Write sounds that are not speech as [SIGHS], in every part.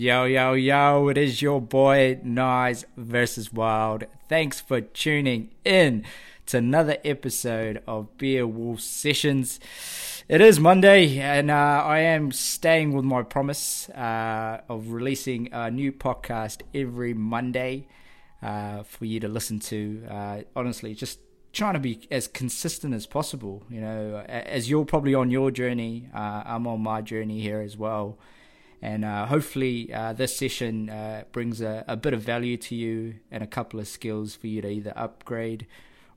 Yo, yo, yo, it is your boy Nayz versus Wild. Thanks for tuning in to another episode of Be A Wolf Sessions. It is Monday, and uh, I am staying with my promise uh, of releasing a new podcast every Monday uh, for you to listen to. Uh, honestly, just trying to be as consistent as possible. You know, as you're probably on your journey, uh, I'm on my journey here as well. And uh, hopefully, uh, this session uh, brings a, a, bit of value to you and a couple of skills for you to either upgrade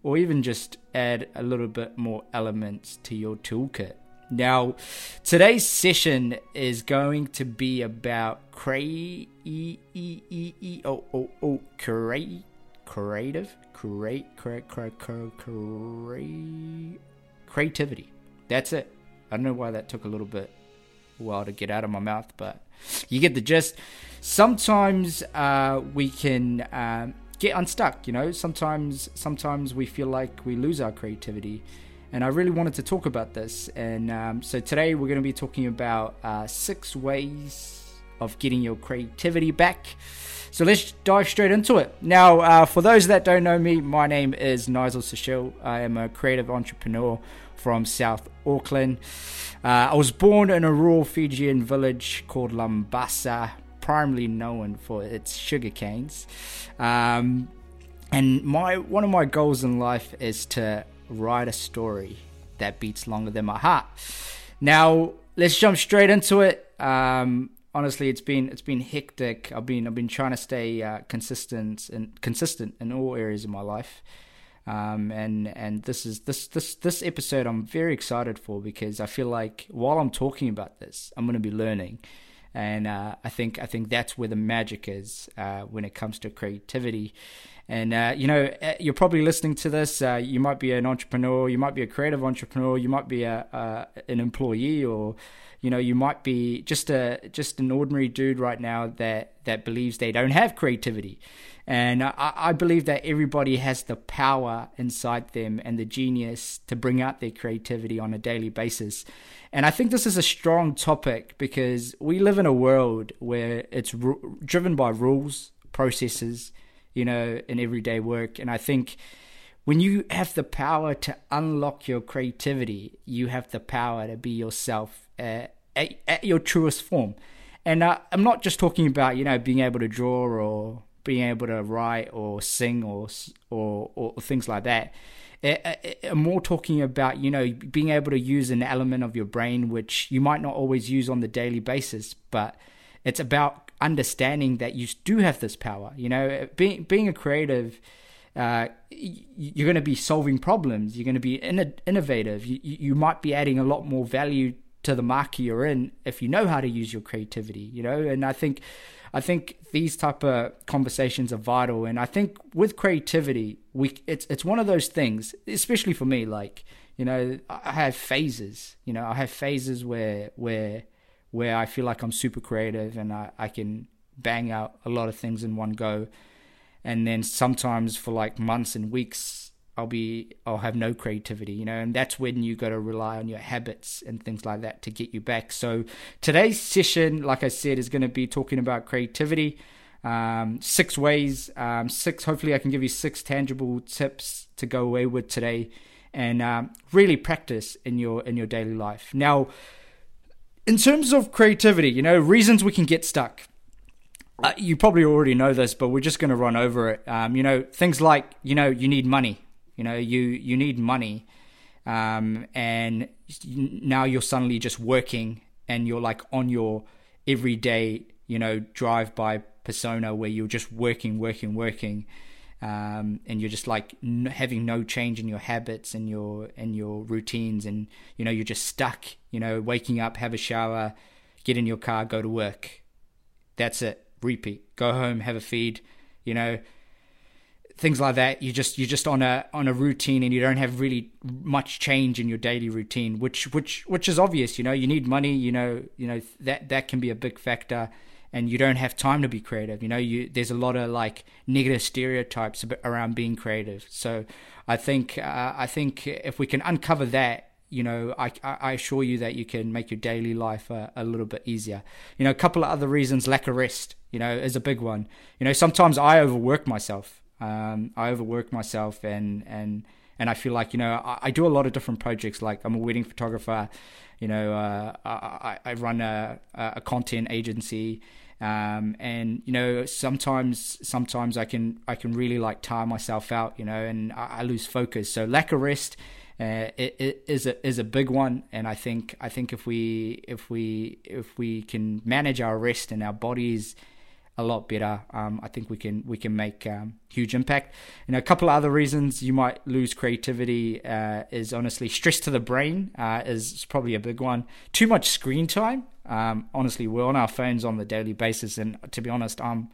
or even just add a little bit more elements to your toolkit. Now, today's session is going to be about cray e e e oh oh oh create creative create create create create creativity. That's it. I don't know why that took a little bit while to get out of my mouth, but you get the gist. Sometimes uh, we can um, get unstuck. You know, sometimes sometimes we feel like we lose our creativity, and I really wanted to talk about this. And um, so today we're going to be talking about uh, six ways of getting your creativity back. So let's dive straight into it. Now, uh, for those that don't know me, my name is Nigel Sechil. I am a creative entrepreneur from South Auckland. Uh, I was born in a rural Fijian village called Labasa, primarily known for its sugar canes. Um, and my one of my goals in life is to write a story that beats longer than my heart. Now, let's jump straight into it. Um, honestly, it's been it's been hectic. I've been I've been trying to stay uh, consistent and consistent in all areas of my life. Um, and and this is this this this episode I'm very excited for because I feel like while I'm talking about this, I'm going to be learning, and uh, I think I think that's where the magic is uh, when it comes to creativity. And uh, you know, uh, you're probably listening to this. Uh, you might be an entrepreneur, you might be a creative entrepreneur, you might be a, an employee, or you know, you might be just a just an ordinary dude right now that that believes they don't have creativity. And I, I, believe that everybody has the power inside them and the genius to bring out their creativity on a daily basis. And I think this is a strong topic because we live in a world where it's driven by rules, processes, you know, in everyday work. And I think when you have the power to unlock your creativity, you have the power to be yourself uh, at, at, your truest form. And uh, I'm not just talking about, you know, being able to draw or being able to write or sing or or, or things like that. I'm more talking about you know being able to use an element of your brain which you might not always use on the daily basis, but it's about understanding that you do have this power. You know, being being a creative. Uh, you're going to be solving problems. You're going to be in- innovative. You, you might be adding a lot more value to the market you're in if you know how to use your creativity. You know, and I think I think these type of conversations are vital, and I think with creativity, we it's it's one of those things, especially for me. Like you know, I have phases. You know, I have phases where where where I feel like I'm super creative and I, I can bang out a lot of things in one go, and then sometimes for like months and weeks I'll be I'll have no creativity, you know, and that's when you got to rely on your habits and things like that to get you back. So today's session, like I said, is going to be talking about creativity, um, six ways, um, six. Hopefully, I can give you six tangible tips to go away with today, and um, really practice in your in your daily life. Now, in terms of creativity, you know, reasons we can get stuck. Uh, you probably already know this, but we're just going to run over it. Um, you know, things like you know you need money you know, you you need money, um, and now you're suddenly just working, and you're like on your everyday, you know, drive by persona where you're just working, working, working, um, and you're just like n- having no change in your habits and your and your routines, and you know you're just stuck. You know, waking up, have a shower, get in your car, go to work. That's it. Repeat. Go home, have a feed. You know, things like that you just you're just on a on a routine and you don't have really much change in your daily routine which which which is obvious you know you need money you know you know that that can be a big factor and you don't have time to be creative you know you there's a lot of like negative stereotypes around being creative so i think uh, i think if we can uncover that you know, I, I assure you that you can make your daily life a, a, little bit easier. You know, a couple of other reasons, lack of rest, you know, is a big one. You know, sometimes I overwork myself. Um, I overwork myself and, and, and I feel like, you know, I, I, do a lot of different projects. Like I'm a wedding photographer, you know, uh, I, I run a, a content agency. Um, and you know sometimes sometimes I can I can really like tire myself out you know and I, I lose focus so lack of rest uh, it, it is a is a big one, and I think I think if we if we if we can manage our rest and our bodies a lot better, um, I think we can we can make um, huge impact. And a couple of other reasons you might lose creativity uh, is honestly stress to the brain uh, is probably a big one. Too much screen time. Um, honestly, we're on our phones on the daily basis, and to be honest, I'm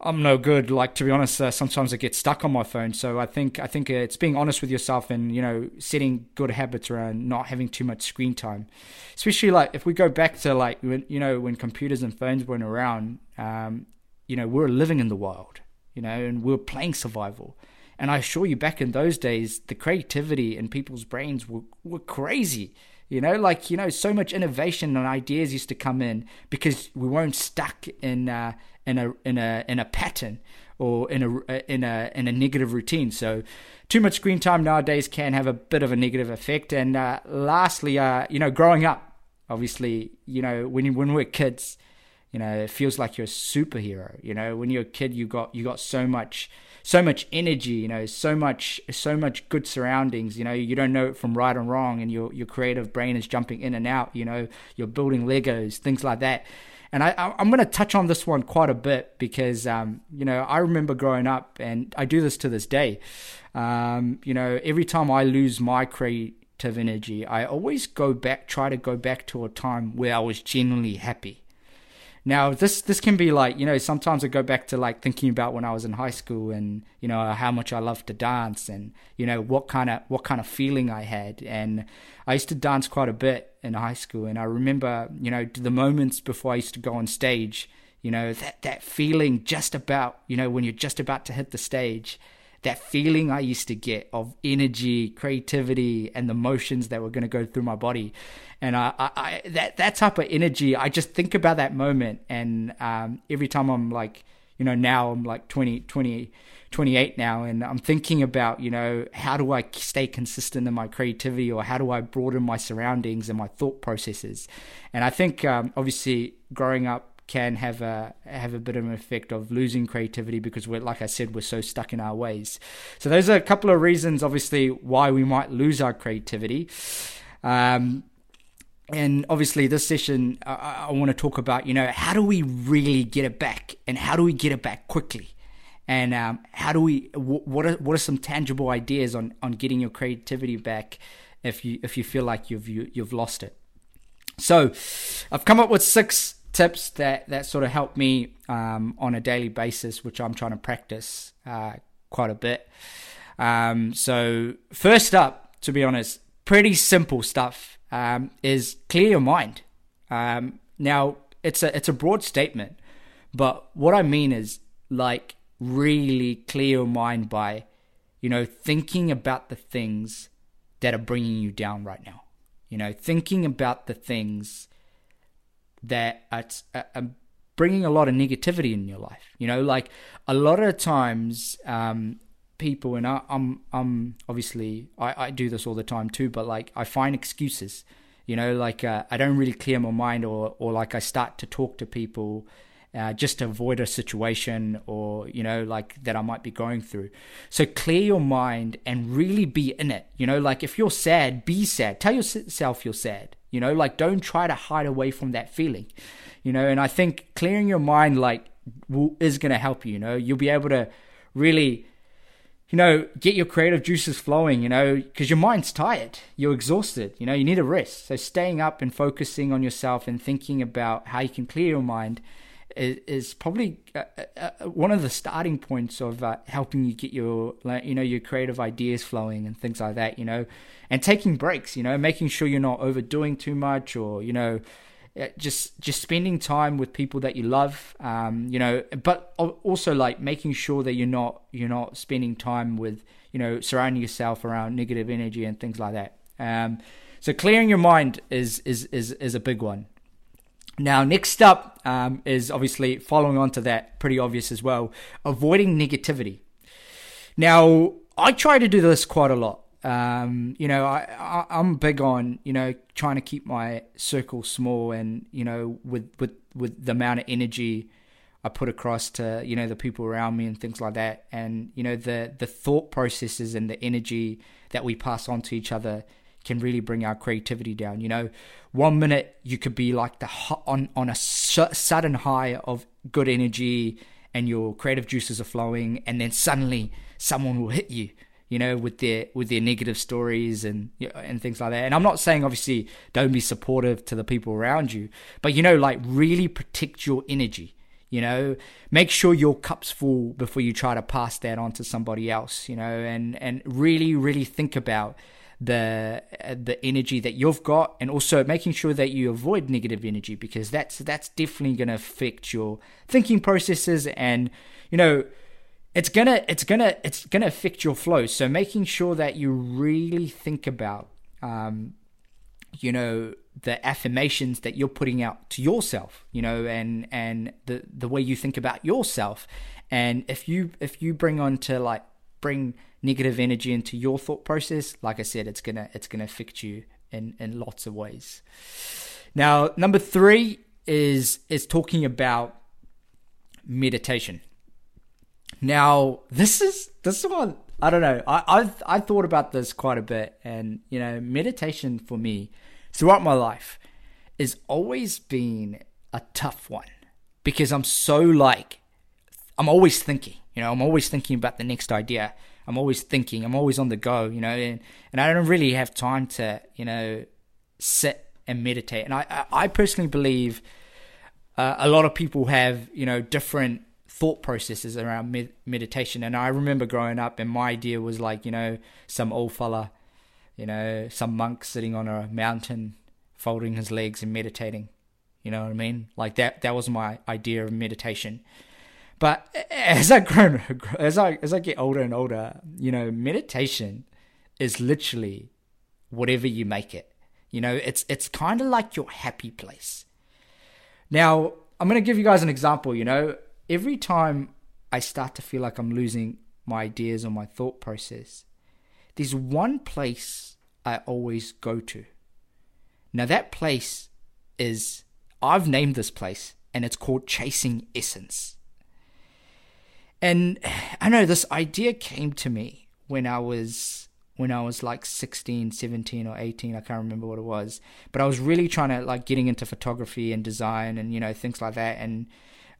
I'm no good. Like to be honest, uh, sometimes I get stuck on my phone. So I think I think it's being honest with yourself and you know setting good habits around not having too much screen time. Especially like if we go back to like when you know when computers and phones weren't around, um, you know we are living in the wild, you know, and we are playing survival. And I assure you, back in those days, the creativity in people's brains were, were crazy. You know, like you know, so much innovation and ideas used to come in because we weren't stuck in uh, in a in a in a pattern or in a in a in a negative routine. So, too much screen time nowadays can have a bit of a negative effect. And uh, lastly, uh, you know, growing up, obviously, you know, when when we're kids, you know, it feels like you're a superhero. You know, when you're a kid, you got you got so much so much energy, you know, so much so much good surroundings. You know, you don't know it from right and wrong, and your your creative brain is jumping in and out. You know, you're building Legos, things like that. And I, I'm going to touch on this one quite a bit because, um, you know, I remember growing up, and I do this to this day. Um, you know, every time I lose my creative energy, I always go back, try to go back to a time where I was genuinely happy. Now this this can be like you know sometimes I go back to like thinking about when I was in high school and you know how much I loved to dance and you know what kind of what kind of feeling I had. And I used to dance quite a bit in high school. And I remember you know the moments before I used to go on stage you know that that feeling just about you know when you're just about to hit the stage that feeling I used to get of energy, creativity, and the motions that were going to go through my body. And I, I, I, that that type of energy, I just think about that moment. And um, every time I'm like, you know, now I'm like 20, 20, 28 now, and I'm thinking about, you know, how do I stay consistent in my creativity, or how do I broaden my surroundings and my thought processes? And I think, um, obviously, growing up can have a have a bit of an effect of losing creativity because we're like I said we're so stuck in our ways. So those are a couple of reasons, obviously, why we might lose our creativity. Um, and obviously, this session I, I want to talk about you know how do we really get it back and how do we get it back quickly. And um, how do we? What are what are some tangible ideas on, on getting your creativity back if you if you feel like you've you, have you have lost it? So, I've come up with six tips that that sort of help me um, on a daily basis, which I'm trying to practice uh, quite a bit. Um, so first up, to be honest, pretty simple stuff um, is clear your mind. Um, now it's a it's a broad statement, but what I mean is like really clear your mind by you know thinking about the things that are bringing you down right now. You know, thinking about the things that are, are bringing a lot of negativity in your life. You know, like a lot of times, um, people and I, am I'm, I'm obviously I, I do this all the time too, but like I find excuses. You know, like uh, I don't really clear my mind, or or like I start to talk to people uh, just to avoid a situation or you know like that I might be going through. So clear your mind and really be in it. You know, like if you're sad, be sad. Tell yourself you're sad. You know, like don't try to hide away from that feeling. You know, and I think clearing your mind like is going to help you. You know, you'll be able to really, you know, get your creative juices flowing. You know, because your mind's tired, you're exhausted. You know, you need a rest. So staying up and focusing on yourself and thinking about how you can clear your mind is, is probably uh, uh, uh, one of the starting points of uh, helping you get your you know your creative ideas flowing and things like that you know and taking breaks you know making sure you're not overdoing too much or you know uh, just just spending time with people that you love um, you know but also like making sure that you're not you're not spending time with you know surrounding yourself around negative energy and things like that Um, so clearing your mind is is is is a big one. Now, next up um, is obviously following on to that, pretty obvious as well, avoiding negativity. Now, I try to do this quite a lot. Um, you know, I, I am big on you know trying to keep my circle small, and you know with with with the amount of energy I put across to you know the people around me and things like that, and you know the the thought processes and the energy that we pass on to each other can really bring our creativity down. You know, one minute you could be like the on on a sudden high of good energy and your creative juices are flowing, and then suddenly someone will hit you. You know, with their with their negative stories and and things like that. And I'm not saying obviously don't be supportive to the people around you, but you know, like really protect your energy. You know, make sure your cup's full before you try to pass that on to somebody else. You know, and and really really think about the the energy that you've got and also making sure that you avoid negative energy because that's that's definitely going to affect your thinking processes and you know it's gonna it's gonna it's gonna affect your flow. So making sure that you really think about um, you know the affirmations that you're putting out to yourself you know and and the the way you think about yourself. And if you if you bring on to like bring negative energy into your thought process, like I said, it's gonna it's gonna affect you in in lots of ways. Now, number three is is talking about meditation. Now, this is this one I don't know. I I've I thought about this quite a bit, and you know, meditation for me throughout my life has always been a tough one because I'm so like I'm always thinking. You know, I'm always thinking about the next idea. I'm always thinking. I'm always on the go. You know, and, and I don't really have time to you know sit and meditate. And I I personally believe uh, a lot of people have you know different thought processes around med- meditation. And I remember growing up, and my idea was like you know some old fella, you know, some monk sitting on a mountain, folding his legs and meditating. You know what I mean? Like that. That was my idea of meditation. But as I grow, [LAUGHS] as I as I get older and older, you know, meditation is literally whatever you make it. You know, it's it's kind of like your happy place. Now, I'm going to give you guys an example, you know, every time I start to feel like I'm losing my ideas or my thought process, there's one place I always go to. Now, that place is, I've named this place, and it's called Chasing Essence. And [SIGHS] I know this idea came to me when I was when I was like 16, 17 or 18, I can't remember what it was, but I was really trying to like getting into photography and design and you know things like that. And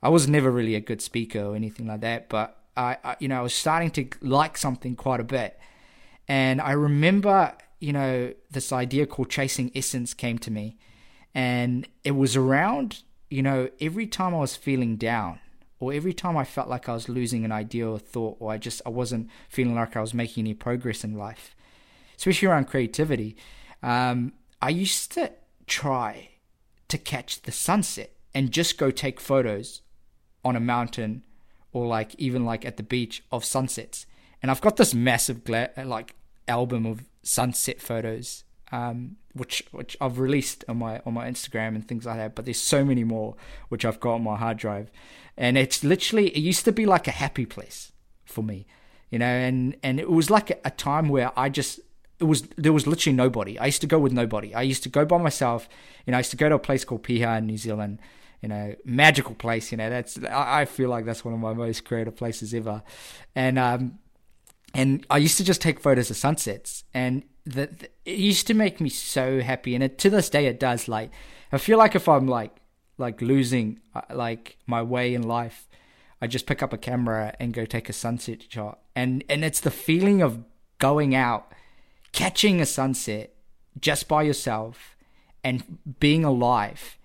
I was never really a good speaker or anything like that, but I, I you know I was starting to like something quite a bit. And I remember, you know, this idea called chasing essence came to me. And it was around, you know, every time I was feeling down or every time I felt like I was losing an idea or thought, or I just I wasn't feeling like I was making any progress in life, especially around creativity, um, I used to try to catch the sunset and just go take photos on a mountain or like even like at the beach of sunsets. And I've got this massive gla- like album of sunset photos um, which which I've released on my on my Instagram and things like that. But there's so many more which I've got on my hard drive, and it's literally it used to be like a happy place for me, you know, and and it was like a, time where I just it was there was literally nobody. I used to go with nobody. I used to go by myself. You know, I used to go to a place called Piha in New Zealand. You know, magical place. You know, that's I feel like that's one of my most creative places ever, and um, and I used to just take photos of sunsets, and that it used to make me so happy, and it, to this day it does. Like, I feel like if I'm like like losing uh, like my way in life, I just pick up a camera and go take a sunset shot, and and it's the feeling of going out, catching a sunset just by yourself, and being alive.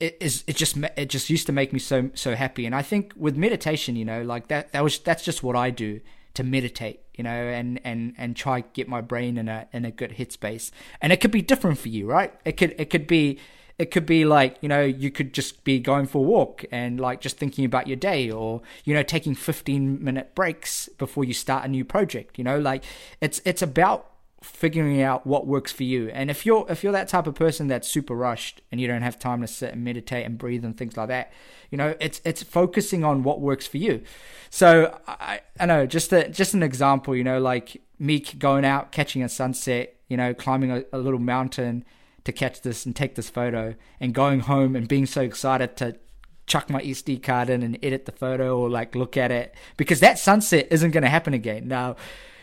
It is it just it just used to make me so so happy, and I think with meditation, you know, like that that was that's just what I do to meditate you know, and and and try get my brain in a in a good headspace. And it could be different for you, right? It could it could be it could be like you know you could just be going for a walk and like just thinking about your day or you know taking 15 minute breaks before you start a new project you know like it's it's about figuring out what works for you. And if you're if you're that type of person that's super rushed and you don't have time to sit and meditate and breathe and things like that, you know, it's it's focusing on what works for you. So I, I know just a, just an example, you know, like me going out catching a sunset, you know, climbing a, a little mountain to catch this and take this photo, and going home and being so excited to chuck my SD card in and edit the photo or like look at it because that sunset isn't going to happen again. Now,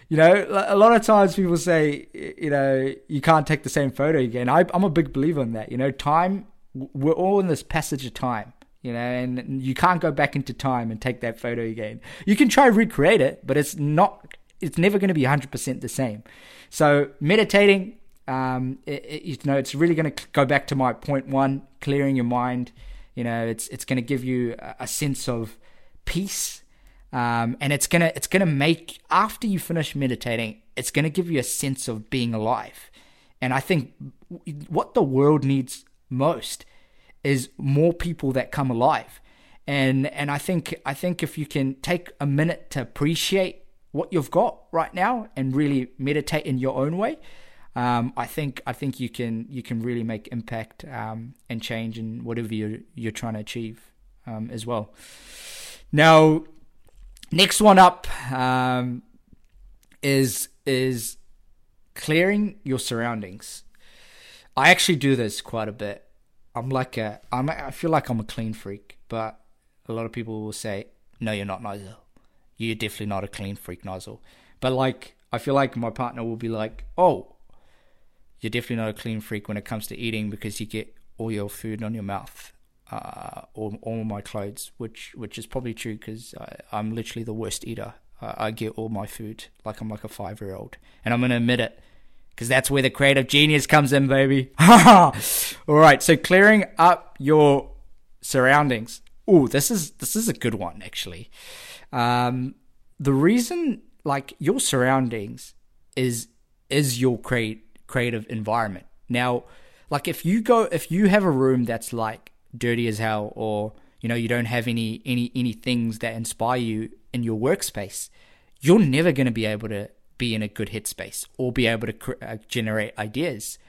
you know, a lot of times people say, you know, you can't take the same photo again. I, I'm a big believer in that. You know, time, we're all in this passage of time you know, and you can't go back into time and take that photo again. You can try recreate it, but it's not, it's never going to be 100% the same. So meditating, um, it, it, you know, it's really going to go back to my point one, clearing your mind. You know, it's it's going to give you a sense of peace, um, and it's gonna it's gonna make after you finish meditating, it's to give you a sense of being alive. And I think what the world needs most is more people that come alive. And and I think I think if you can take a minute to appreciate what you've got right now and really meditate in your own way, um, I think I think you can you can really make impact um, and change in whatever you're you're trying to achieve um, as well. Now, next one up um, is is clearing your surroundings. I actually do this quite a bit I'm like a I'm I feel like I'm a clean freak, but a lot of people will say, "No, you're not, Nigel. You're definitely not a clean freak, Nozzle." But like, I feel like my partner will be like, "Oh, you're definitely not a clean freak when it comes to eating because you get all your food on your mouth, uh, all all my clothes," which which is probably true because I'm literally the worst eater. I get all my food like I'm like a five year old, and I'm gonna admit it because that's where the creative genius comes in, baby. [LAUGHS] All right, so clearing up your surroundings. Oh, this is this is a good one actually. Um, the reason, like your surroundings, is is your create creative environment. Now, like if you go, if you have a room that's like dirty as hell, or you know you don't have any any any things that inspire you in your workspace, you're never going to be able to be in a good headspace or be able to cr- uh, generate ideas.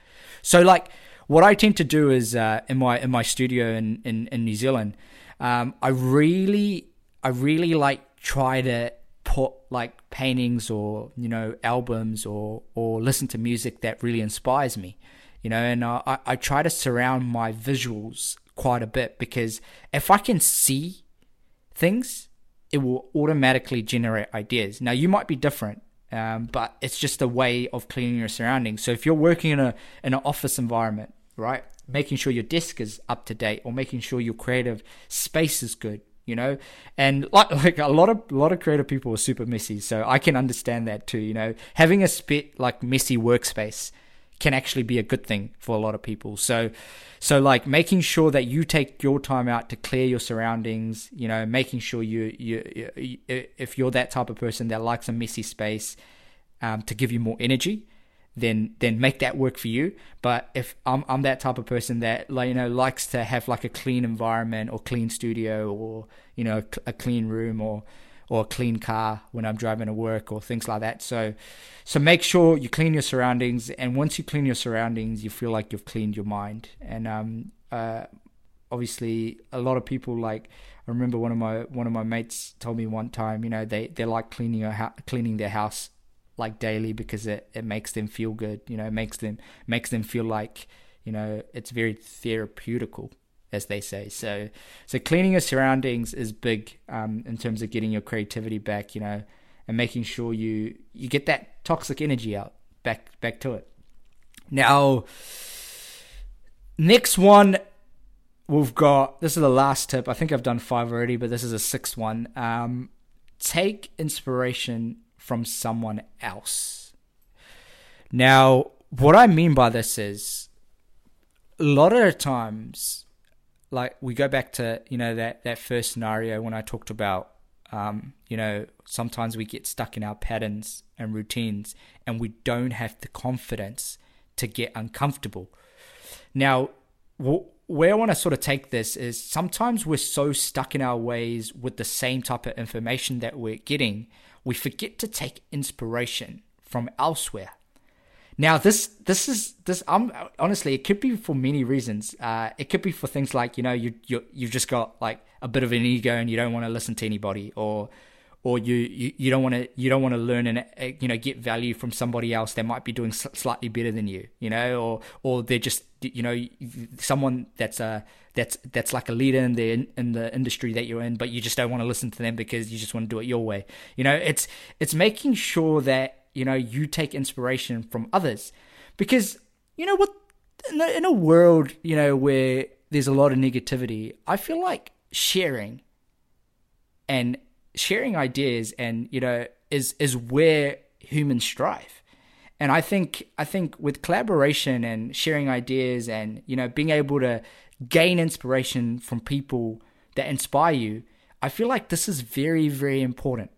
So, like, what I tend to do is uh, in my in my studio in in, in New Zealand, um, I really I really like try to put like paintings or you know albums or or listen to music that really inspires me, you know, and uh, I I try to surround my visuals quite a bit because if I can see things, it will automatically generate ideas. Now you might be different um, but it's just a way of cleaning your surroundings. So if you're working in a in an office environment, right, making sure your desk is up to date or making sure your creative space is good, you know, and [LAUGHS] like like a lot of a lot of creative people are super messy, so I can understand that too. You know, having a spit like messy workspace can actually be a good thing for a lot of people. So, so like making sure that you take your time out to clear your surroundings, you know, making sure you, you, you if you're that type of person that likes a messy space, um, to give you more energy, then then make that work for you. But if I'm I'm that type of person that like you know likes to have like a clean environment or clean studio or you know a clean room or or a clean car when I'm driving to work or things like that. So, so make sure you clean your surroundings, and once you clean your surroundings, you feel like you've cleaned your mind. And um, uh, obviously, a lot of people like. I remember one of my one of my mates told me one time, you know, they they like cleaning a cleaning their house like daily because it, it makes them feel good. You know, it makes them makes them feel like you know it's very therapeutical as they say. So, so cleaning your surroundings is big um, in terms of getting your creativity back, you know, and making sure you you get that toxic energy out back back to it. Now, next one we've got this is the last tip. I think I've done five already, but this is a sixth one. Um, take inspiration from someone else. Now, what I mean by this is a lot of times like we go back to you know that that first scenario when I talked about um, you know sometimes we get stuck in our patterns and routines and we don't have the confidence to get uncomfortable. Now, wh- where I want to sort of take this is sometimes we're so stuck in our ways with the same type of information that we're getting, we forget to take inspiration from elsewhere. Now this this is this um honestly it could be for many reasons. Uh, it could be for things like you know you you you've just got like a bit of an ego and you don't want to listen to anybody, or or you you, you don't want to you don't want to learn and uh, you know get value from somebody else that might be doing slightly better than you, you know, or or they're just you know someone that's a that's that's like a leader in the in the industry that you're in, but you just don't want to listen to them because you just want to do it your way. You know, it's it's making sure that you know you take inspiration from others. Because you know what in a, in a world you know where there's a lot of negativity, I feel like sharing and sharing ideas and you know is is where humans strive. And i think i think with collaboration and sharing ideas and you know being able to gain inspiration from people that inspire you i feel like this is very very important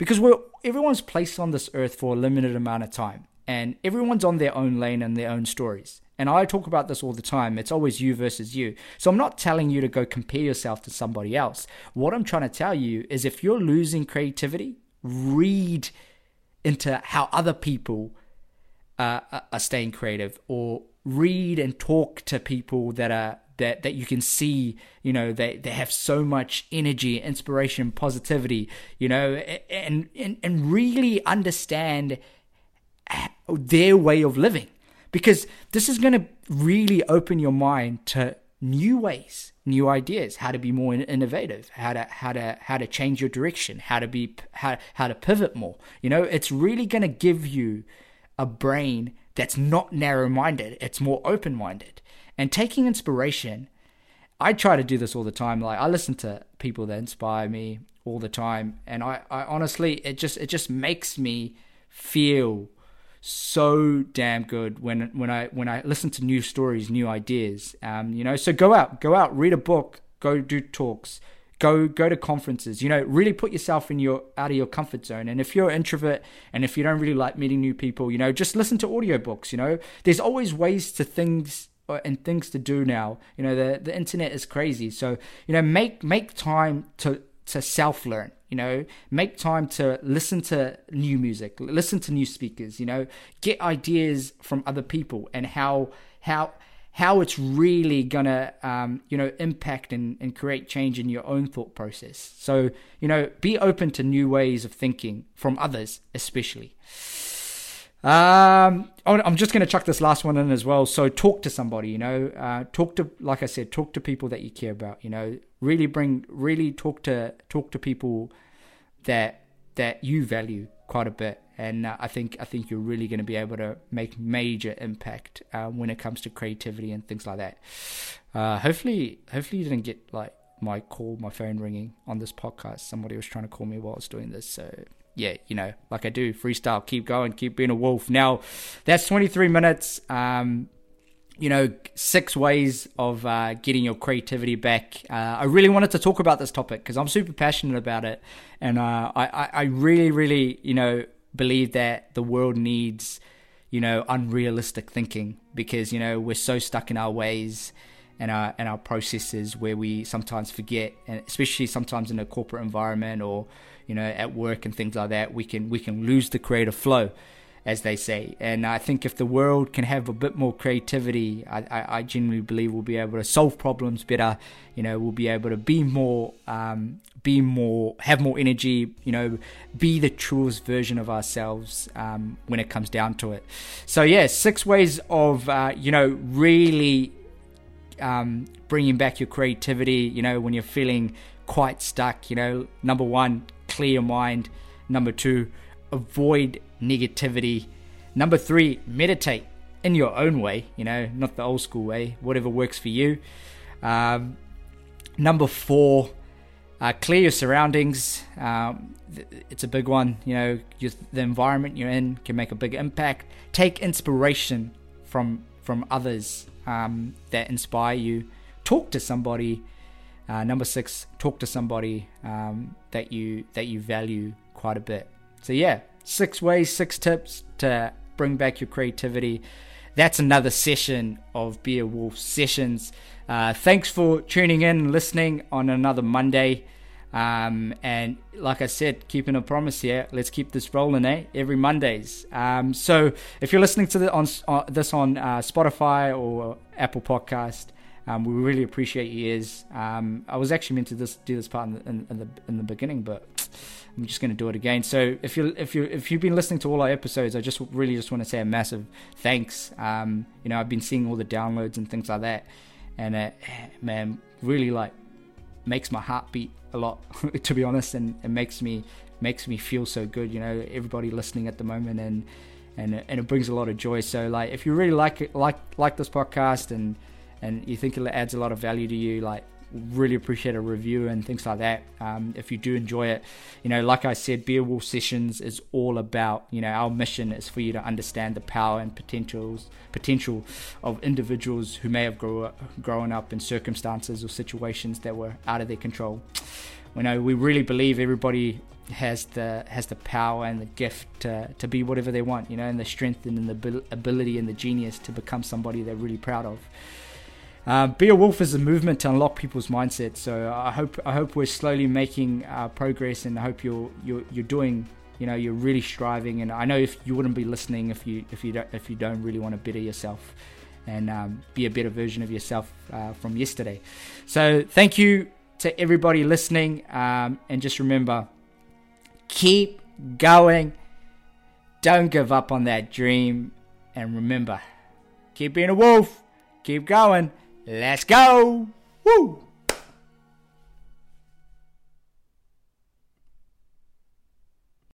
because we're everyone's placed on this earth for a limited amount of time and everyone's on their own lane and their own stories and I talk about this all the time. It's always you versus you. So I'm not telling you to go compare yourself to somebody else. What I'm trying to tell you is if you're losing creativity, read into how other people uh, are staying creative or read and talk to people that are that that you can see you know they they have so much energy inspiration positivity you know and and, and really understand uh, their way of living. Because this is going to really open your mind to new ways new ideas how to be more innovative how to how to how to change your direction how to be how, how to pivot more. You know it's really going to give you a brain that's not narrow minded it's more open minded and taking inspiration i try to do this all the time like i listen to people that inspire me all the time and i, I honestly it just it just makes me feel so damn good when when I when I listen to new stories, new ideas. Um, you know, so go out, go out, read a book, go do talks, go go to conferences. You know, really put yourself in your out of your comfort zone. And if you're an introvert and if you don't really like meeting new people, you know, just listen to audiobooks. You know, there's always ways to things and things to do now. You know, the the internet is crazy. So you know, make make time to to self learn you know make time to listen to new music listen to new speakers you know get ideas from other people and how how how it's really gonna um, you know impact and, and create change in your own thought process so you know be open to new ways of thinking from others especially um, I'm just going to chuck this last one in as well. So talk to somebody, you know, uh, talk to, like I said, talk to people that you care about, you know, really bring, really talk to, talk to people that, that you value quite a bit. And uh, I think, I think you're really going to be able to make major impact, uh, when it comes to creativity and things like that. Uh, hopefully, hopefully you didn't get like my call, my phone ringing on this podcast. Somebody was trying to call me while I was doing this. So yeah, you know, like I do, freestyle, keep going, keep being a wolf. Now, that's 23 minutes. Um, you know, six ways of uh, getting your creativity back. Uh, I really wanted to talk about this topic because I'm super passionate about it, and uh, I, I really, really, you know, believe that the world needs, you know, unrealistic thinking because you know we're so stuck in our ways and our and our processes where we sometimes forget, and especially sometimes in a corporate environment or you know, at work and things like that, we can we can lose the creative flow, as they say. And I think if the world can have a bit more creativity, I, I, I genuinely believe we'll be able to solve problems better. You know, we'll be able to be more, um, be more, have more energy. You know, be the truest version of ourselves um, when it comes down to it. So yeah, six ways of uh, you know really um, bringing back your creativity. You know, when you're feeling quite stuck. You know, number one, clear your mind. Number two, avoid negativity. Number three, meditate in your own way, you know, not the old school way, whatever works for you. Um, number four, uh, clear your surroundings. Um, it's a big one, you know, just the environment you're in can make a big impact. Take inspiration from from others um, that inspire you. Talk to somebody uh, number six, talk to somebody um, that you that you value quite a bit. So yeah, six ways, six tips to bring back your creativity. That's another session of Be a Wolf sessions. Uh, thanks for tuning in and listening on another Monday. Um, and like I said, keeping a promise here, let's keep this rolling, eh? Every Mondays. Um, so if you're listening to the, on, on, this on uh, Spotify or Apple Podcast, um, we really appreciate your ears. Um, I was actually meant to this, do this part in the, in, in the in the beginning, but I'm just going to do it again. So if you if you if you've been listening to all our episodes, I just really just want to say a massive thanks. Um, you know, I've been seeing all the downloads and things like that, and it, man, really like makes my heart beat a lot, [LAUGHS] to be honest, and it makes me makes me feel so good. You know, everybody listening at the moment, and and and it brings a lot of joy. So like, if you really like it, like like this podcast and and you think it adds a lot of value to you, like really appreciate a review and things like that. Um, if you do enjoy it, you know, like I said, Be A Wolf Sessions is all about, you know, our mission is for you to understand the power and potentials potential of individuals who may have grow up, grown up in circumstances or situations that were out of their control. You know, we really believe everybody has the has the power and the gift to, to be whatever they want, you know, and the strength and the ability and the genius to become somebody they're really proud of. Uh, Be A Wolf is a movement to unlock people's mindsets. So I hope I hope we're slowly making uh, progress, and I hope you're you're you're doing. You know, you're really striving, and I know if you wouldn't be listening if you if you don't if you don't really want to better yourself and um, be a better version of yourself uh, from yesterday. So thank you to everybody listening, um, and just remember, keep going. Don't give up on that dream, and remember, keep being a wolf. Keep going. Let's go! Woo!